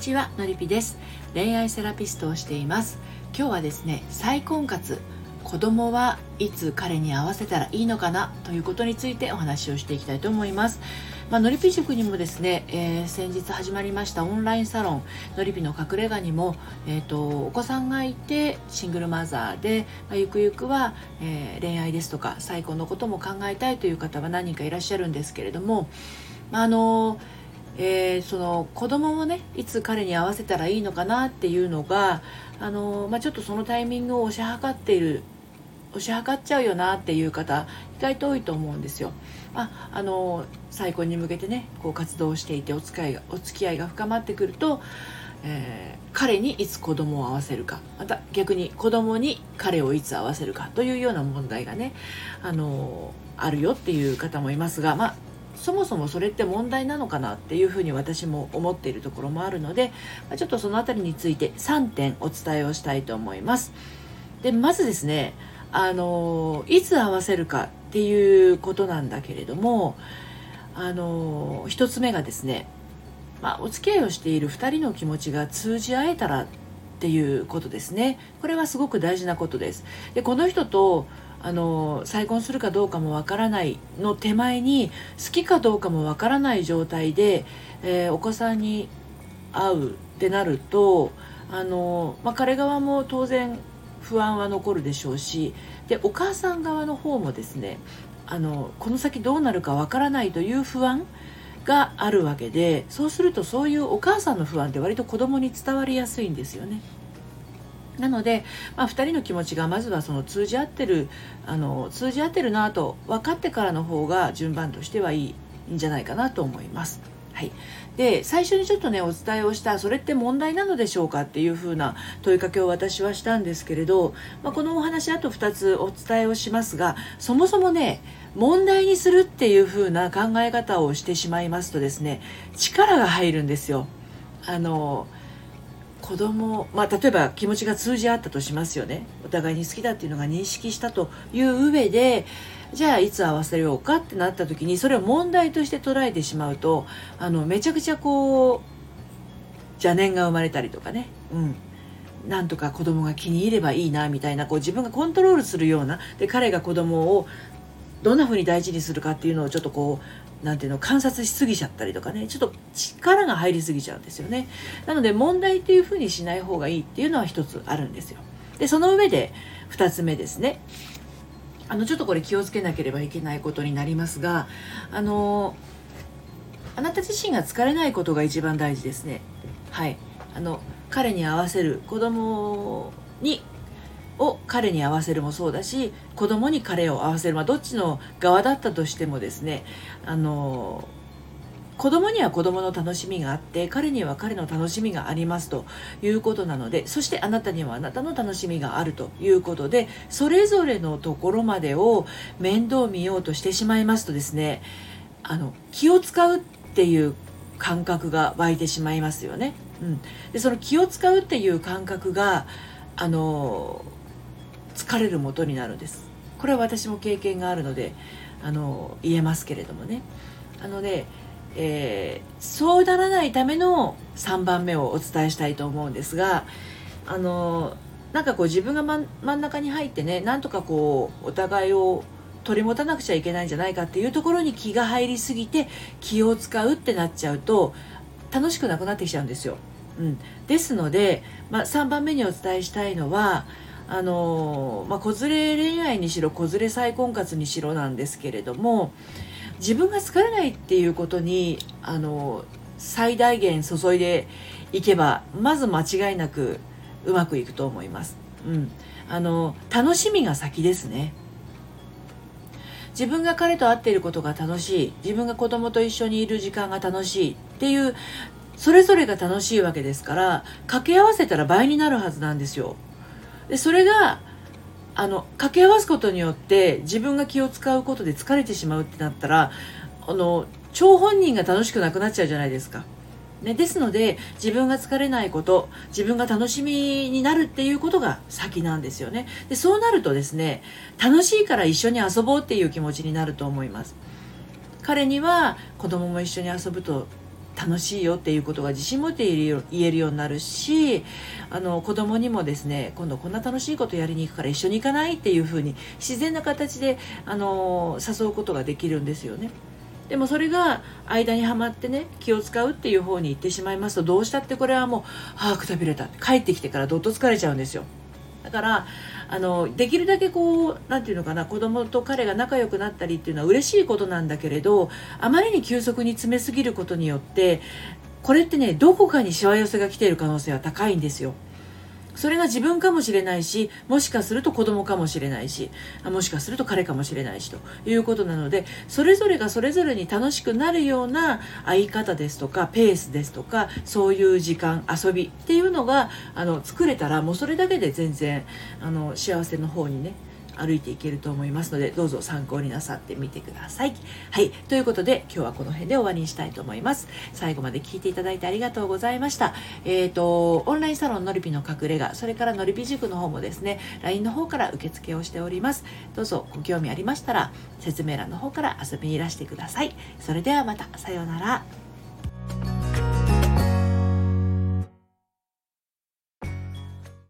ちはのりぴです。恋愛セラピストをしています。今日はですね再婚活。子供はいつ彼に合わせたらいいのかな？ということについてお話をしていきたいと思います。まあ、のりぴ塾にもですね、えー、先日始まりましたオンラインサロンのりぴの隠れ家にも、えーと、お子さんがいてシングルマザーで、まあ、ゆくゆくは、えー、恋愛ですとか再婚のことも考えたいという方は何人かいらっしゃるんですけれども、まあ、あのーえー、その子供をねいつ彼に合わせたらいいのかなっていうのがあの、まあ、ちょっとそのタイミングを押し量っている押し量っちゃうよなっていう方意外と多いと思うんですよ。ああの再婚に向けてねこう活動していてお付き合いがお付き合いが深まってくると、えー、彼にいつ子供を合わせるかまた逆に子供に彼をいつ合わせるかというような問題がねあのあるよっていう方もいますが、まあ、そもそもそれって問題なのかなっていうふうに私も思っているところもあるのでちょっとその辺りについて3点お伝えをしたいと思います。でまずですねあのいつ合わせるかっていうことなんだけれどもあの1つ目がですね、まあ、お付き合いをしている2人の気持ちが通じ合えたらっっていうことですね。これはすごく大事なことです。でこの人とあの再婚するかどうかもわからないの手前に好きかどうかもわからない状態で、えー、お子さんに会うってなるとあの、まあ、彼側も当然不安は残るでしょうしでお母さん側の方もですねあのこの先どうなるかわからないという不安があるわけでそうするとそういうお母さんの不安って割と子供に伝わりやすいんですよね。なので、まあ、2人の気持ちがまずはその通じ合ってるあの通じ合ってるなと分かってからの方が順番としてはいいんじゃないかなと思います。はい、で最初にちょっとねお伝えをしたそれって問題なのでしょうかっていうふうな問いかけを私はしたんですけれど、まあ、このお話あと2つお伝えをしますがそもそもね問題にするっていうふうな考え方をしてしまいますとですね力が入るんですよ。あの子供まあ例えば気持ちが通じ合ったとしますよね。お互いに好きだっていうのが認識したという上でじゃあいつ合わせようかってなった時にそれを問題として捉えてしまうとあのめちゃくちゃこう邪念が生まれたりとかね、うん、なんとか子供が気に入ればいいなみたいなこう自分がコントロールするようなで彼が子供をどんな風に大事にするかっていうのをちょっとこうなんていうの観察しすぎちゃったりとかねちょっと力が入りすぎちゃうんですよね。なので問題っていうふうにしない方がいいっていうのは一つあるんですよ。でその上で2つ目ですね。あのちょっとこれ気をつけなければいけないことになりますがあのあなた自身が疲れないことが一番大事ですね。はい。あの彼に合わせる子供にを彼に合わせるもそうだし子供に彼を合わせる、まあ、どっちの側だったとしてもですねあの子供には子供の楽しみがあって彼には彼の楽しみがありますということなのでそしてあなたにはあなたの楽しみがあるということでそれぞれのところまでを面倒見ようとしてしまいますとですねあの気を使うっていう感覚が湧いてしまいますよね。うん、でその気を使うっていう感覚があの疲れる元になるんです。これは私も経験があるのであの言えますけれどもね。あのね、えー、そうならないための3番目をお伝えしたいと思うんですがあのなんかこう自分が真ん中に入ってねなんとかこうお互いを取り持たなくちゃいけないんじゃないかっていうところに気が入りすぎて気を使うってなっちゃうと楽しくなくなってきちゃうんですよ。うん、ですので、まあ、3番目にお伝えしたいのはあのまあ、子連れ恋愛にしろ子連れ再婚活にしろなんですけれども自分が疲れないっていうことにあの最大限注いでいけばまず間違いなくうまくいくと思います。うん、あの楽しみが先ですね。自分が彼と会っていることが楽しい自分が子供と一緒にいる時間が楽しいっていうそれぞれが楽しいわけですから掛け合わせたら倍になるはずなんですよ。でそれがあの掛け合わすことによって自分が気を使うことで疲れてしまうってなったらあの張本人が楽しくなくなっちゃうじゃないですか。ね、ですので自分が疲れないこと自分が楽しみになるっていうことが先なんですよねでそうなるとですね楽しいから一緒に遊ぼうっていう気持ちになると思います彼には子供も一緒に遊ぶと楽しいよっていうことが自信持って言えるようになるしあの子供にもですね今度こんな楽しいことやりに行くから一緒に行かないっていうふうに自然な形であの誘うことができるんですよね。でもそれが間にはまってね気を使うっていう方に行ってしまいますとどうしたってこれはもう「はあくたびれた」帰ってきてからどっと疲れちゃうんですよ。だからあのできるだけこう何て言うのかな子供と彼が仲良くなったりっていうのは嬉しいことなんだけれどあまりに急速に詰めすぎることによってこれってねどこかにしわ寄せが来ている可能性は高いんですよ。それが自分かもしれないしもしかすると子供かもしれないしもしかすると彼かもしれないしということなのでそれぞれがそれぞれに楽しくなるような相方ですとかペースですとかそういう時間遊びっていうのがあの作れたらもうそれだけで全然あの幸せの方にね歩いていけると思いますのでどうぞ参考になさってみてください。はいということで今日はこの辺で終わりにしたいと思います。最後まで聞いていただいてありがとうございました。えっ、ー、とオンラインサロンのりぴの隠れ家それからのりぴ塾の方もですね LINE の方から受付をしております。どうぞご興味ありましたら説明欄の方から遊びにいらしてください。それではまたさようなら。